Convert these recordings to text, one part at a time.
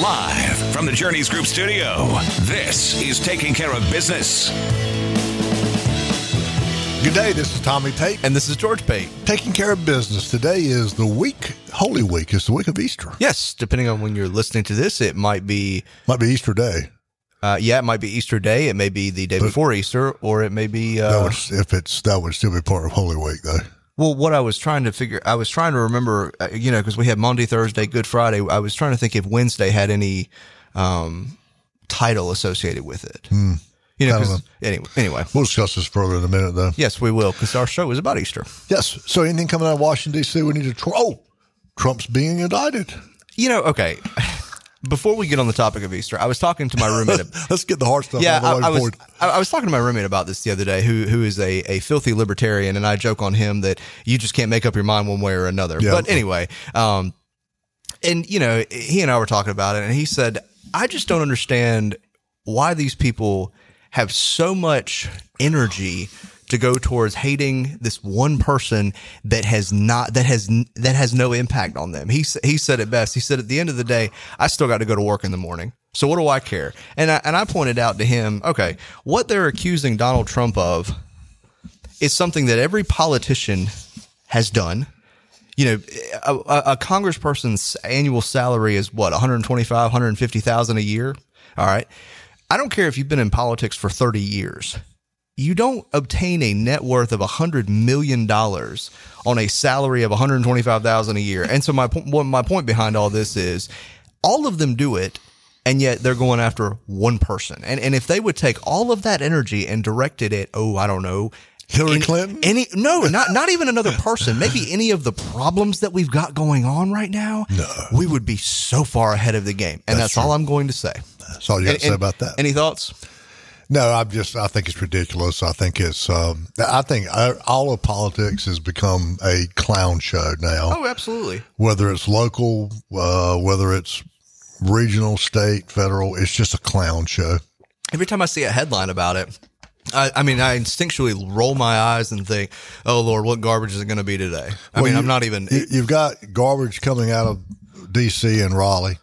Live from the Journeys Group studio, this is Taking Care of Business. Good day. This is Tommy Pate. And this is George Pate. Taking care of business. Today is the week, Holy Week. It's the week of Easter. Yes, depending on when you're listening to this, it might be, Might be Easter Day. uh, yeah, it might be Easter Day. It may be the day before Easter, or it may be, That uh, would, if it's that would still be part of Holy Week, though. Well, what I was trying to figure, I was trying to remember, uh, you know, because we had Maundy, Thursday, Good Friday. I was trying to think if Wednesday had any um, title associated with it. You know, Hmm. I anyway, anyway. We'll discuss this further in a minute, though. Yes, we will, because our show is about Easter. Yes. So, anything coming out of Washington D.C. we need to. Tr- oh, Trump's being indicted. You know, okay. Before we get on the topic of Easter, I was talking to my roommate. Let's get the hard stuff. Yeah, out of the I, I was I, I was talking to my roommate about this the other day, who who is a, a filthy libertarian, and I joke on him that you just can't make up your mind one way or another. Yeah. But anyway, um, and you know, he and I were talking about it, and he said, I just don't understand why these people have so much energy to go towards hating this one person that has not that has that has no impact on them. He he said it best. He said at the end of the day, I still got to go to work in the morning. So what do I care? And I, and I pointed out to him, okay, what they're accusing Donald Trump of is something that every politician has done. You know, a, a, a congressperson's annual salary is what, 125, 150,000 a year. All right. I don't care if you've been in politics for 30 years. You don't obtain a net worth of $100 million on a salary of 125,000 a year. And so my, po- my point behind all this is all of them do it and yet they're going after one person. And and if they would take all of that energy and directed it oh I don't know Hillary any- Clinton? any no not not even another person maybe any of the problems that we've got going on right now No. we would be so far ahead of the game and that's, That's all I'm going to say. That's all you got to say about that. Any thoughts? No, I'm just. I think it's ridiculous. I think it's. Um, I think uh, all of politics has become a clown show now. Oh, absolutely. Whether it's local, uh, whether it's regional, state, federal, it's just a clown show. Every time I see a headline about it, I, I mean, I instinctually roll my eyes and think, "Oh Lord, what garbage is it going to be today?" I Well, mean, you- I'm not even. You've got garbage coming out of D.C. and Raleigh.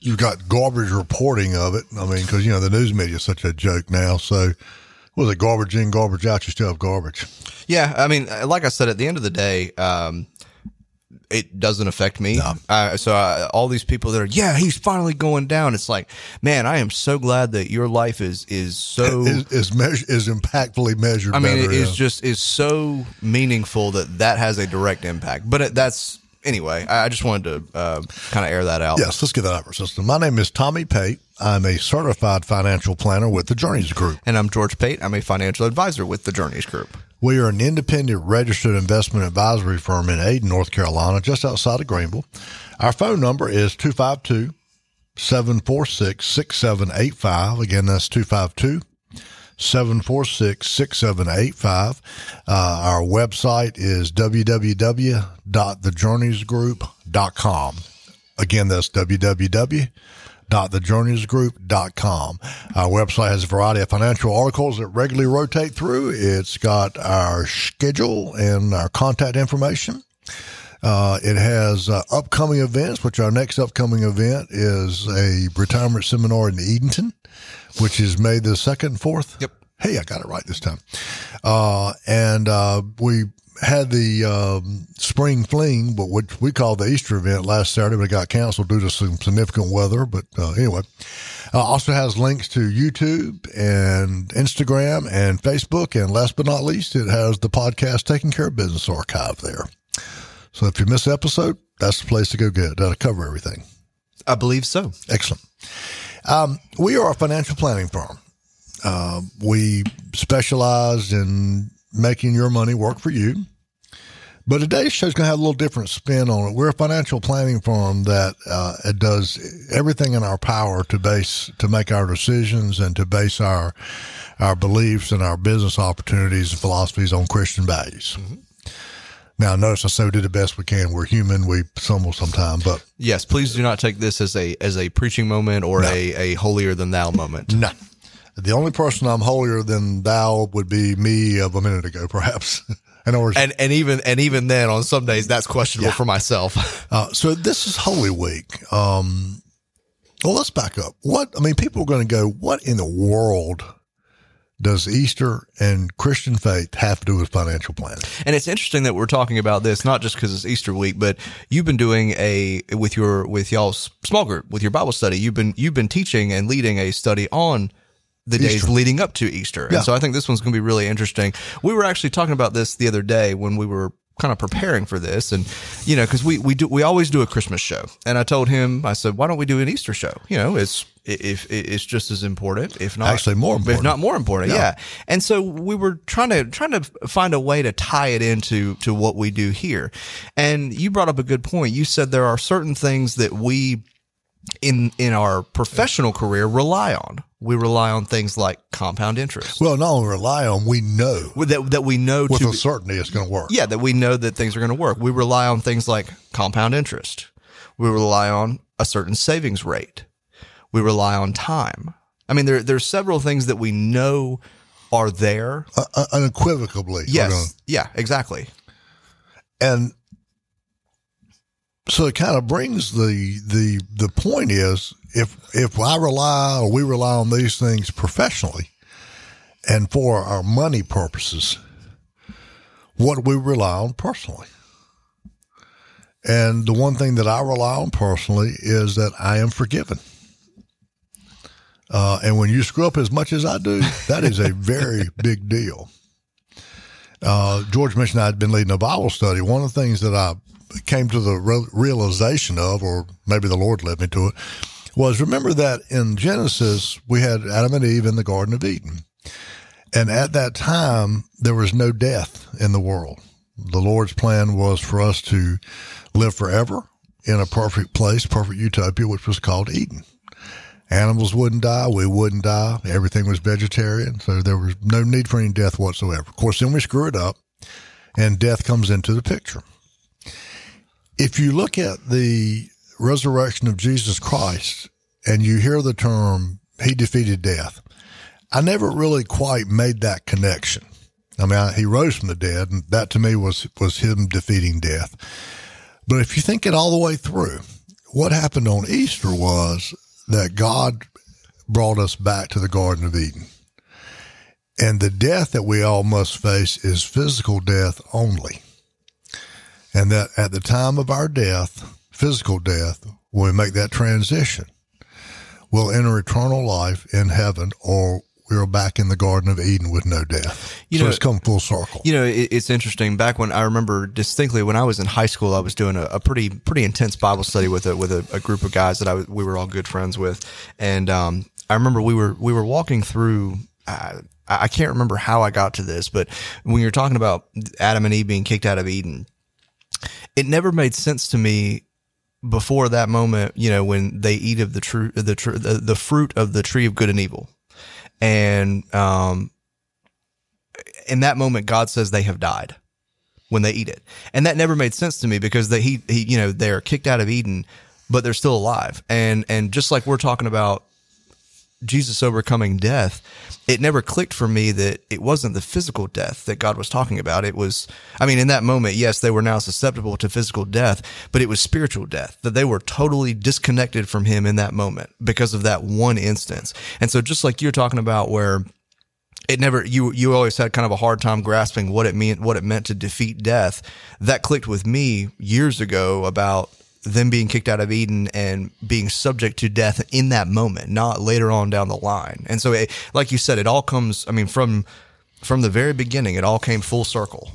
You've got garbage reporting of it. I mean, because you know the news media is such a joke now. So, was it garbage in, garbage out? You still have garbage. Yeah, I mean, like I said, at the end of the day, um, it doesn't affect me. Uh, so uh, all these people that are, yeah, he's finally going down. It's like, man, I am so glad that your life is is so. Is is, measure, is impactfully measured. I mean, better, it is yeah. just is so meaningful that that has a direct impact. But it, that's anyway. I, I just wanted to uh, kind of air that out. Yes, let's get that out of our system. My name is Tommy Pate. I'm a certified financial planner with the Journeys Group. And I'm George Pate. I'm a financial advisor with the Journeys Group. We are an independent registered investment advisory firm in Ayden, North Carolina, just outside of Greenville. Our phone number is 252 746 6785. Again, that's 252 746 6785. Uh, our website is www.thejourneysgroup.com. Again, that's www.thejourneysgroup.com. Our website has a variety of financial articles that regularly rotate through. It's got our schedule and our contact information. Uh, it has uh, upcoming events, which our next upcoming event is a retirement seminar in Edenton, which is May the 2nd and 4th. Yep. Hey, I got it right this time. Uh, and uh, we had the um, spring fling, but what we call the Easter event last Saturday, but it got canceled due to some significant weather. But uh, anyway, uh, also has links to YouTube and Instagram and Facebook. And last but not least, it has the podcast Taking Care of Business archive there. So if you miss an episode, that's the place to go get it. That'll cover everything. I believe so. Excellent. Um, we are a financial planning firm. Uh, we specialize in making your money work for you. But today's show is going to have a little different spin on it. We're a financial planning firm that uh, it does everything in our power to base to make our decisions and to base our our beliefs and our business opportunities and philosophies on Christian values. Now, notice I say we do the best we can. We're human. We stumble sometimes, but Yes, please do not take this as a as a preaching moment or a, a holier than thou moment. No. The only person I'm holier than thou would be me of a minute ago, perhaps. Words, and and even and even then on some days that's questionable for myself. uh, so this is Holy Week. Um, well, let's back up. What I mean, people are going to go, "What in the world does Easter and Christian faith have to do with financial planning?" And it's interesting that we're talking about this not just because it's Easter week, but you've been doing a with your with y'all's small group with your Bible study. You've been you've been teaching and leading a study on the days Easter. leading up to Easter. Yeah. And so I think this one's going to be really interesting. We were actually talking about this the other day when we were kind of preparing for this and you know because we we do we always do a christmas show. And i told him i said why don't we do an easter show? You know it's if it's just as important if not Actually more if not more important yeah. and so we were trying to trying to find a way to tie it into to what we do here. And you brought up a good point. You said there are certain things that we in in our professional career rely on we rely on things like compound interest Well, not only rely on, we know that, that we know with to a certainty it's going to work. yeah, that we know that things are going to work. We rely on things like compound interest. We rely on a certain savings rate. We rely on time. I mean, there there's several things that we know are there. Uh, uh, unequivocally. Yes. gonna- Yeah, exactly. and so it kind of brings the the the point is if if I rely or we rely on these things professionally and for our money purposes, what do we rely on personally? And the one thing that I rely on personally is that I am forgiven. Uh, and when you screw up as much as I do, that is a very big deal uh, George mentioned I'd been leading a Bible study. One of the things that I came to the re- realization of, or maybe the Lord led me to it, was remember that in Genesis, we had Adam and Eve in the Garden of Eden. And at that time, there was no death in the world. The Lord's plan was for us to live forever in a perfect place, perfect utopia, which was called Eden. Animals wouldn't die. We wouldn't die. Everything was vegetarian. So there was no need for any death whatsoever. Of course, then we screw it up and death comes into the picture. If you look at the resurrection of Jesus Christ and you hear the term, he defeated death, I never really quite made that connection. I mean, I, he rose from the dead, and that to me was, was him defeating death. But if you think it all the way through, what happened on Easter was that God brought us back to the Garden of Eden. And the death that we all must face is physical death only. And that at the time of our death, physical death, when we make that transition, we'll enter eternal life in heaven or we're back in the Garden of Eden with no death. You so know- it's come full circle. You know, it, it's interesting. Back when I remember distinctly when I was in high school, I was doing a, a pretty pretty intense Bible study with a with a, a group of guys that I was, we were all good friends with, and um, I remember we were we were walking through. Uh, I I can't remember how I got to this, but when you're talking about Adam and Eve being kicked out of Eden, it never made sense to me before that moment. You know, when they eat of the true the tr- the, the fruit of the tree of good and evil, and um, in that moment, God says they have died when they eat it, and that never made sense to me because they he, he you know they're kicked out of Eden, but they're still alive, and and just like we're talking about Jesus overcoming death, it never clicked for me that it wasn't the physical death that God was talking about. It was, I mean, in that moment, yes, they were now susceptible to physical death, but it was spiritual death, that they were totally disconnected from Him in that moment because of that one instance. And so, just like you're talking about, where it never you you always had kind of a hard time grasping what it meant what it meant to defeat death that clicked with me years ago about them being kicked out of Eden and being subject to death in that moment not later on down the line and so it, like you said it all comes i mean from from the very beginning it all came full circle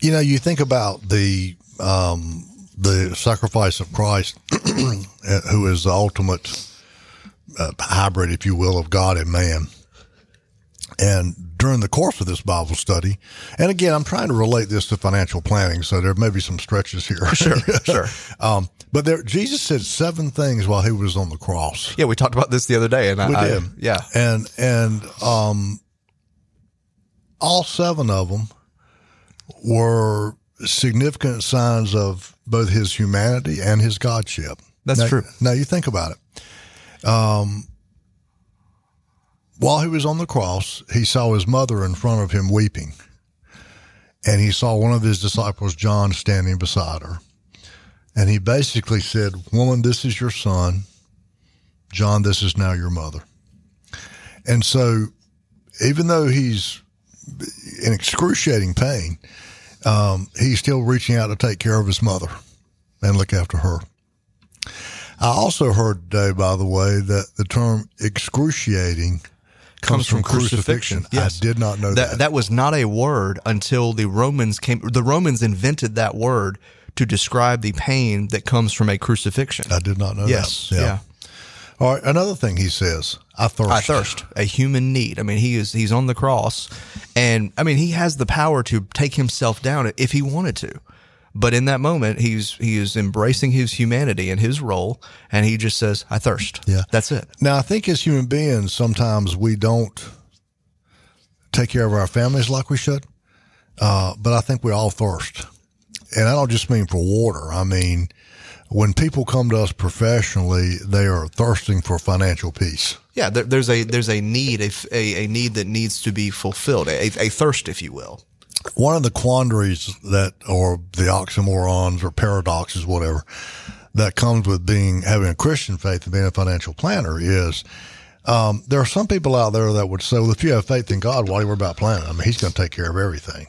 you know, you think about the um, the sacrifice of Christ, who is the ultimate uh, hybrid, if you will, of God and man. And during the course of this Bible study, and again, I'm trying to relate this to financial planning, so there may be some stretches here. Sure, sure. um, but there, Jesus said seven things while he was on the cross. yeah we talked about this the other day and We I, did. I yeah And and um all seven of them were significant signs of both his humanity and his godship. That's Now- true. Now you think about it. Um while he was on the cross, he saw his mother in front of him weeping. and he saw one of his disciples, John, standing beside her. And he basically said, Woman, this is your son. John, this is now your mother. And so, even though he's in excruciating pain, um, he's still reaching out to take care of his mother and look after her. I also heard today, by the way, that the term excruciating comes, from, crucifixion. Yes. I did not know that. that that was not a word until the Romans came. The Romans invented that word to describe the pain that comes from a crucifixion. I did not know yes, that. yeah. All right. Another thing he says, I thirst. I thirst, a human need. I mean, he is he's on the cross, and I mean he has the power to take himself down if he wanted to. But in that moment, he's he is embracing his humanity and his role, and he just says, "I thirst." Yeah. that's it. Now, I think as human beings, sometimes we don't take care of our families like we should. Uh, but I think we all thirst. And I don't just mean for water. I mean, when people come to us professionally, they are thirsting for financial peace. Yeah, there, there's a there's a need a, a, a need that needs to be fulfilled, a, a thirst, if you will. One of the quandaries that, or the oxymorons or paradoxes, whatever, that comes with being having a Christian faith and being a financial planner is um, there are some people out there that would say, well, if you have faith in God, why do you worry about planning? I mean, He's going to take care of everything.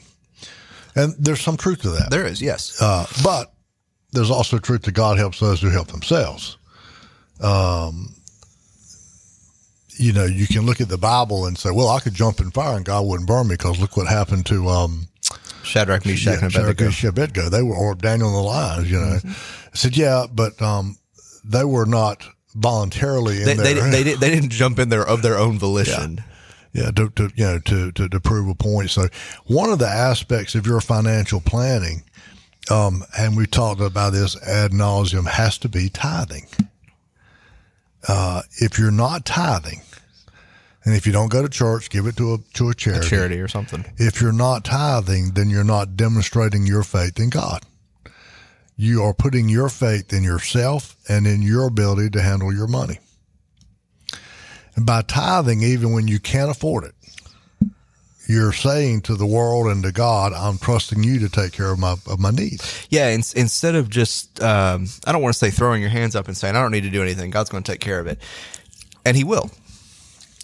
And there's some truth to that. There is, yes. Uh, but there's also truth that God helps those who help themselves. Um, you know, you can look at the Bible and say, well, I could jump in fire and God wouldn't burn me because look what happened to um, Shadrach, Meshach, and Shadrach, Abednego. Meshach, Abednego. They were, or Daniel and the lions, you know. I said, yeah, but um, they were not voluntarily in They, there. they, they, did, they didn't jump in there of their own volition. yeah, to, to you know to, to to prove a point. So one of the aspects of your financial planning, um, and we talked about this ad nauseum, has to be tithing. Uh, if you're not tithing, and if you don't go to church, give it to a to a charity. Charity or something. If you're not tithing, then you're not demonstrating your faith in God. You are putting your faith in yourself and in your ability to handle your money. And by tithing, even when you can't afford it, you're saying to the world and to God, I'm trusting you to take care of my of my needs. Yeah, in, instead of just, um, I don't want to say throwing your hands up and saying, I don't need to do anything. God's going to take care of it. And He will.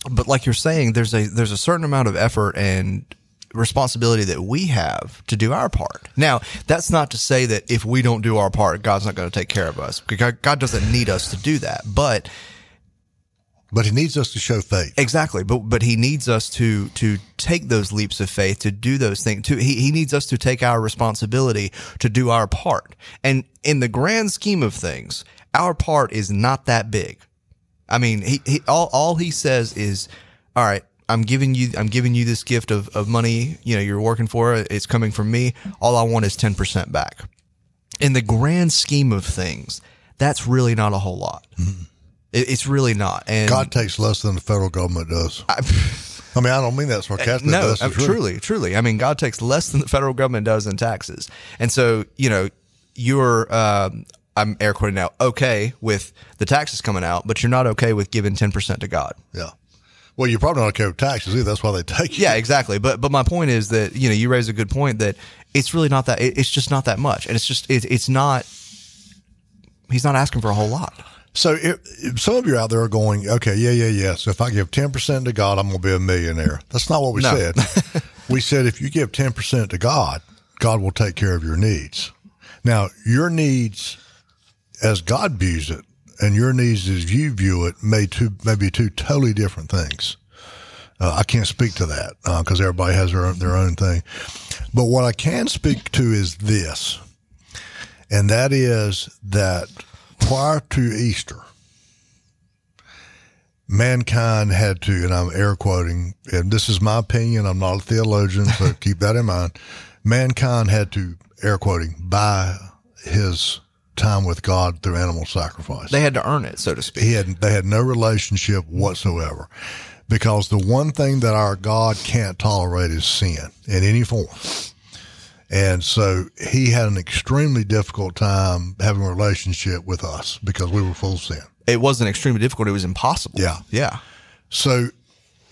But like you're saying, there's a there's a certain amount of effort and responsibility that we have to do our part. Now, that's not to say that if we don't do our part, God's not going to take care of us. God doesn't need us to do that. But But he needs us to show faith. Exactly, but but he needs us to to take those leaps of faith to do those things. To he he needs us to take our responsibility to do our part. And in the grand scheme of things, our part is not that big. I mean, he, he all all he says is, "All right, I'm giving you I'm giving you this gift of of money. You know, you're working for it. It's coming from me. All I want is ten percent back." In the grand scheme of things, that's really not a whole lot. It, it's really not. And God takes less than the federal government does. I, mean, I don't mean that sarcastically. no, that's uh, truly, truly. I mean, God takes less than the federal government does in taxes, and so you know you're. Um, I'm air quoting now. Okay with the taxes coming out, but you're not okay with giving ten percent to God. Yeah. Well, you're probably not okay with taxes either. That's why they take you. Yeah, exactly. But but my point is that you know you raise a good point that it's really not that. it- It's just not that much, and it's just it, it's not. He's not asking for a whole lot. So if, if some of you out there are going, okay, yeah, yeah, yeah. So if I give 10% to God, I'm going to be a millionaire. That's not what we No. said. we said if you give 10% to God, God will take care of your needs. Now, your needs as God views it and your needs as you view it may, two, may be two totally different things. Uh, I can't speak to that because everybody has their own, their own thing. But what I can speak to is this, and that is that prior to Easter, mankind had to, and I'm air quoting, and this is my opinion, I'm not a theologian, so keep that in mind. Mankind had to, air quoting, buy his time with God through animal sacrifice They had to earn it, so to speak. he had they had no relationship whatsoever because the one thing that our God can't tolerate is sin in any form. And so he had an extremely difficult time having a relationship with us because we were full of sin. It wasn't extremely difficult; it was impossible. Yeah. yeah. So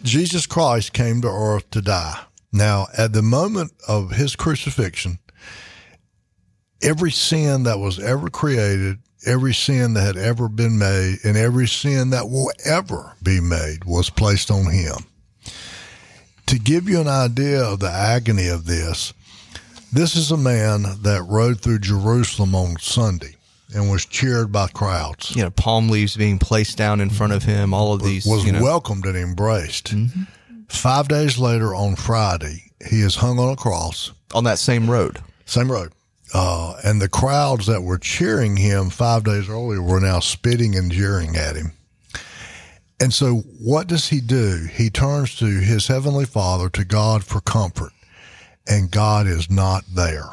Jesus Christ came to earth to die. Now, at the moment of his crucifixion, every sin that was ever created, every sin that had ever been made, and every sin that will ever be made was placed on him. To give you an idea of the agony of this, this is a man that rode through Jerusalem on Sunday and was cheered by crowds. You know, palm leaves being placed down in front of him, all of these. Was you know, welcomed and embraced. Mm-hmm. Five days later, on Friday, he is hung on a cross, on that same road. same road. Uh, and the crowds that were cheering him five days earlier were now spitting and jeering at him. And so, what does he do? He turns to his heavenly Father, to God for comfort, and God is not there.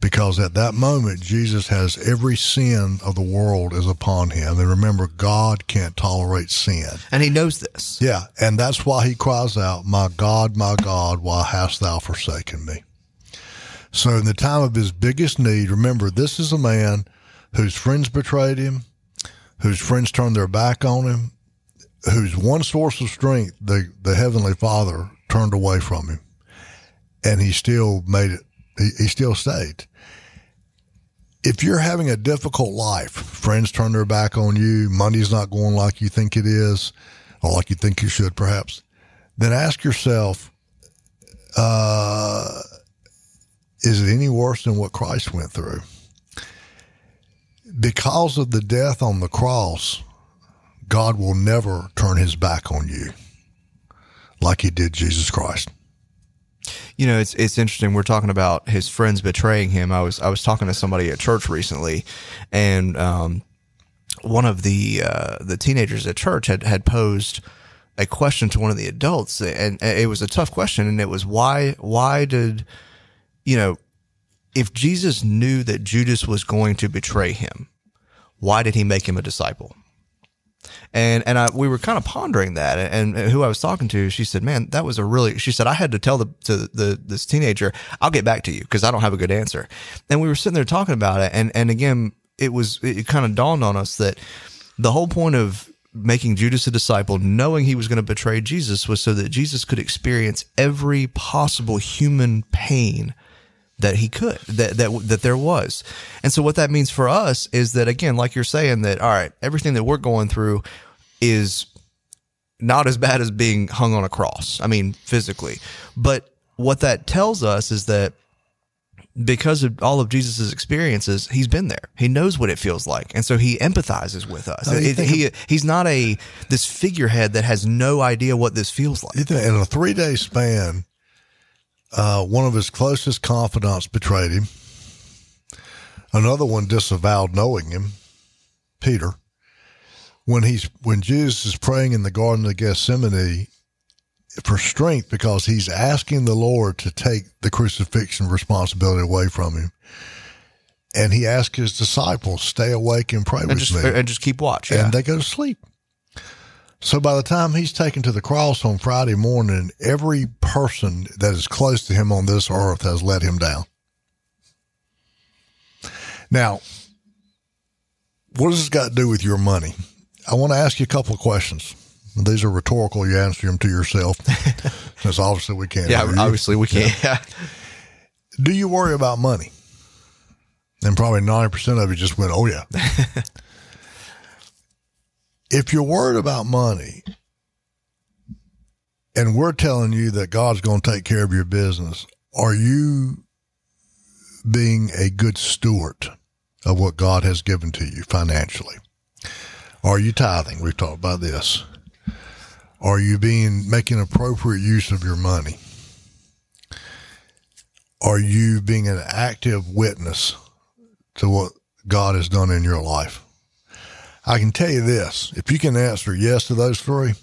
Because at that moment, Jesus has every sin of the world is upon him. And remember, God can't tolerate sin. And he knows this. Yeah, and that's why he cries out, My God, my God, why hast thou forsaken me? So, in the time of his biggest need, remember, this is a man whose friends betrayed him, whose friends turned their back on him, whose one source of strength, the, the Heavenly Father, turned away from him. And he still made it, he, he still stayed. If you're having a difficult life, friends turn their back on you, money's not going like you think it is, or like you think you should, perhaps, then ask yourself, uh, is it any worse than what Christ went through? Because of the death on the cross, God will never turn his back on you like he did Jesus Christ. You know, it's it's interesting. We're talking about his friends betraying him. I was I was talking to somebody at church recently, and um, one of the uh, the teenagers at church had had posed a question to one of the adults, and it was a tough question, and it was why why did you know if Jesus knew that Judas was going to betray him, why did he make him a disciple? And and I we were kind of pondering that, and, and who I was talking to, she said, "Man, that was a really." She said, "I had to tell the to the this teenager, I'll get back to you because I don't have a good answer." And we were sitting there talking about it, and and again, it was it kind of dawned on us that the whole point of making Judas a disciple, knowing he was going to betray Jesus, was so that Jesus could experience every possible human pain that he could that that that there was. And so what that means for us is that again like you're saying that all right, everything that we're going through is not as bad as being hung on a cross. I mean, physically. But what that tells us is that because of all of Jesus's experiences, he's been there. He knows what it feels like, and so he empathizes with us. It- he he's not a this figurehead that has no idea what this feels like. In a three day span, uh, one of his closest confidants betrayed him. Another one disavowed knowing him, Peter. When he's when Jesus is praying in the Garden of Gethsemane for strength because he's asking the Lord to take the crucifixion responsibility away from him. And he asks his disciples, stay awake and pray and with just me and just keep watch. Yeah. and they go to sleep. So by the time he's taken to the cross on Friday morning, every person that is close to him on this earth has let him down. Now, what does this got to do with your money? I want to ask you a couple of questions. These are rhetorical. You answer them to yourself, since obviously we can't. yeah, obviously we can't. Yeah. Do you worry about money? And probably 90% of you just went, oh, yeah. if you're worried about money and we're telling you that God's going to take care of your business, are you being a good steward of what God has given to you financially? Are you tithing? We've talked about this. Are you being making appropriate use of your money? Are you being an active witness to what God has done in your life? I can tell you this if you can answer yes to those three,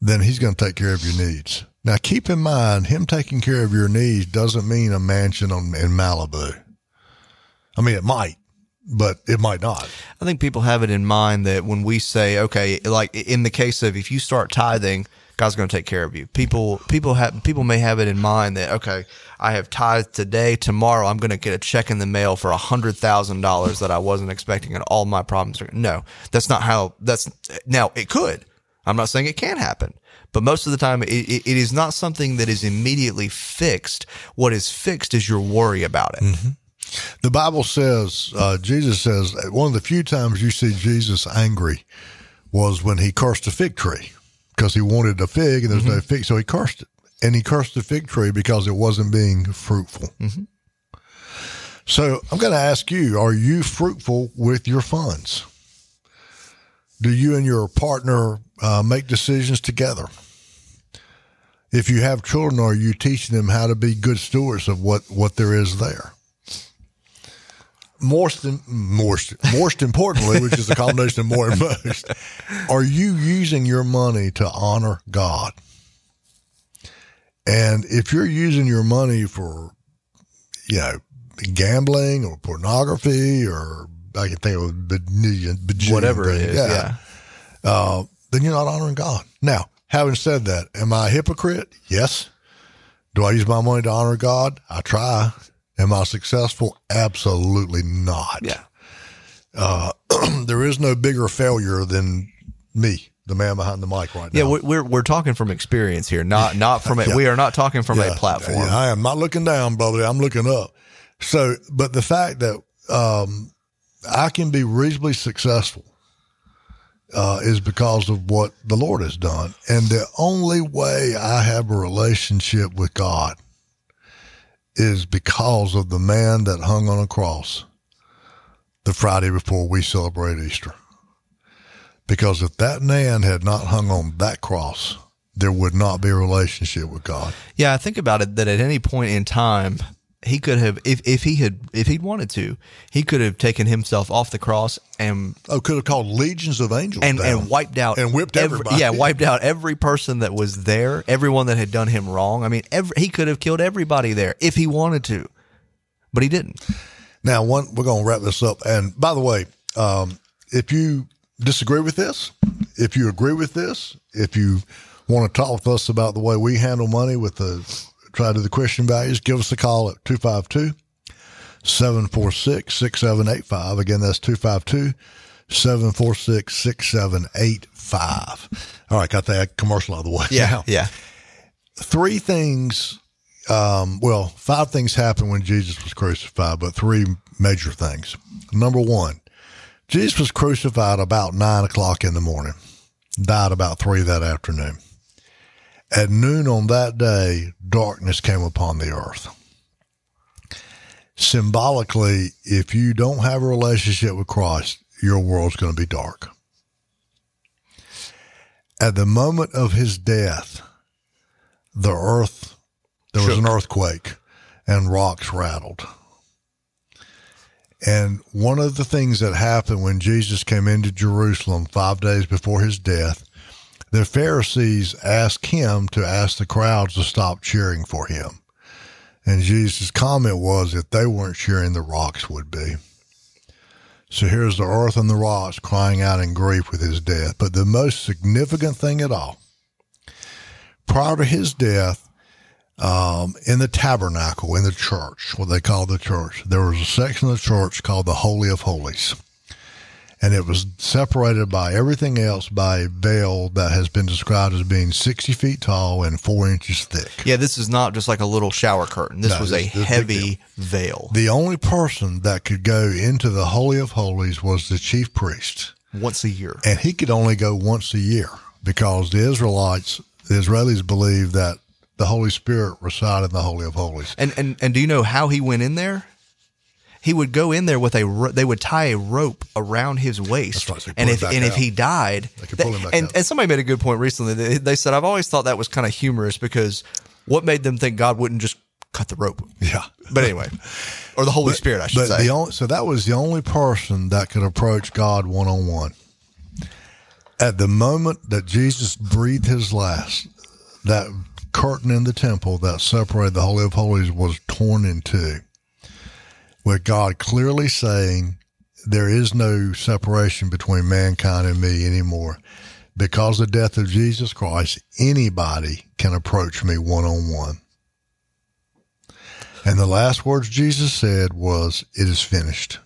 then He's going to take care of your needs. Now, keep in mind, Him taking care of your needs doesn't mean a mansion on, in Malibu. I mean, it might, but it might not. I think people have it in mind that when we say, okay, like in the case of if you start tithing, God's going to take care of you. People, people have, people may have it in mind that, okay, I have tithed today, tomorrow I'm going to get a check in the mail for hundred thousand dollars that I wasn't expecting and all my problems are, no, that's not how that's now it could. I'm not saying it can't happen, but most of the time it, it, is not something that is immediately fixed. What is fixed is your worry about it. The Bible says, uh, Jesus says, one of the few times you see Jesus angry was when he cursed a fig tree because he wanted a fig and there's no fig. So he cursed it. And he cursed the fig tree because it wasn't being fruitful. So I'm going to ask you are you fruitful with your funds? Do you and your partner uh, make decisions together? If you have children, are you teaching them how to be good stewards of what, what there is there? Most most most importantly, which is a combination of more and most, are you using your money to honor God? And if you're using your money for, you know, gambling or pornography or I can think of a bajillion, bajillion Whatever it things, is. Yeah. uh, then you're not honoring God. Now, having said that, am I a hypocrite? Yes. Do I use my money to honor God? I try. Am I successful? Absolutely not. Yeah. there is no bigger failure than me, the man behind the mic right Yeah. now. We're, we're, we're talking from experience here, not, not from it. We are not talking from a platform. yeah, I am not looking down, brother. I'm looking up. So, but the fact that um, I can be reasonably successful uh, is because of what the Lord has done. And the only way I have a relationship with God is because of the man that hung on a cross the Friday before we celebrate Easter. Because if that man had not hung on that cross, there would not be a relationship with God. Yeah, I think about it that at any point in time, he could have, if, if he had, if he'd wanted to, he could have taken himself off the cross and Oh, could have called legions of angels and, down. and wiped out and whipped every- everybody. Yeah, wiped out every person that was there, everyone that had done him wrong. I mean, every, he could have killed everybody there if he wanted to, but he didn't. Now, one, we're going to wrap this up. And by the way, um, if you disagree with this, if you agree with this, if you want to talk with us about the way we handle money with the try to the Christian values, give us a call at 252 746 6785. Again, that's 252 746 6785. All right, got that commercial out of the way. Now, yeah. three things um, well five things happened when jesus was crucified but three major things number one jesus was crucified about nine o'clock in the morning died about three that afternoon at noon on that day darkness came upon the earth. Symbolically if you don't have a relationship with christ your world's going to be dark. At the moment of his death the earth there was an earthquake and rocks rattled. And one of the things that happened when jesus came into jerusalem five days before his death the pharisees asked him to ask the crowds to stop cheering for him. And jesus comment was if they weren't cheering the rocks would be. So here's the earth and the rocks crying out in grief with his death. But the most significant thing at all prior to his death um, in the tabernacle, in the church, what they call the church, there was a section of the church called the Holy of Holies. And it was separated by everything else by a veil that has been described as being 60 feet tall and four inches thick. Yeah, this is not just like a little shower curtain. This No, was a this heavy veil The only person that could go into the Holy of Holies was the chief priest. once a year. And he could only go once a year because the Israelites, the Israelis believed that the Holy Spirit resided in the Holy of Holies. And and and do you know how he went in there? He would go in there with a they would tie a rope around his waist, right, so and if and if he died, They could pull him back and out. and somebody made a good point recently. They, they said I've always thought that was kind of humorous because what made them think God wouldn't just cut the rope? Yeah. But anyway, or the Holy Spirit, I should but say. the only, so that was the only person that could approach God one on one. At the moment that Jesus breathed his last, that curtain in the temple that separated the Holy of Holies was torn in two, with God clearly saying, There is no separation between mankind and me anymore. Because of the death of Jesus Christ, anybody can approach me one on one. And the last words Jesus said was, It is finished.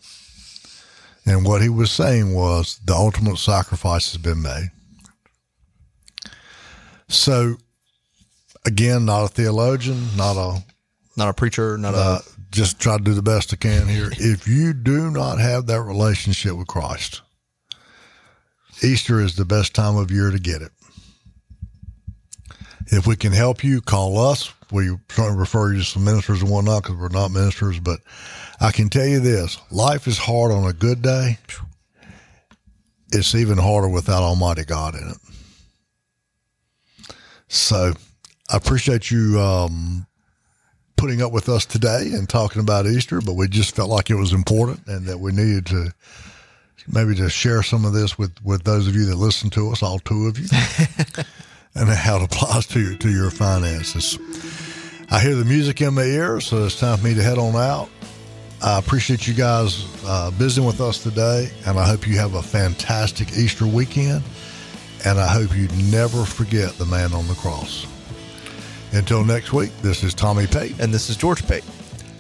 And what he was saying was, The ultimate sacrifice has been made. So, again, not a theologian, not a Not a preacher, not uh, a just try to do the best I can here. If you do not have that relationship with Christ, Easter is the best time of year to get it. If we can help you, call us. We certainly refer you to some ministers and whatnot because we're not ministers, but I can tell you this life is hard on a good day. It's even harder without Almighty God in it. So I appreciate you um, putting up with us today and talking about Easter, but we just felt like it was important and that we needed to maybe to share some of this with, with those of you that listen to us, all two of you, and how it applies to your, to your finances. I hear the music in my ear, so it's time for me to head on out. I appreciate you guys uh, visiting with us today, and I hope you have a fantastic Easter weekend. And I hope you never forget the man on the cross. Until next week, this is Tommy Pate and this is George Pate.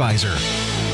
advisor.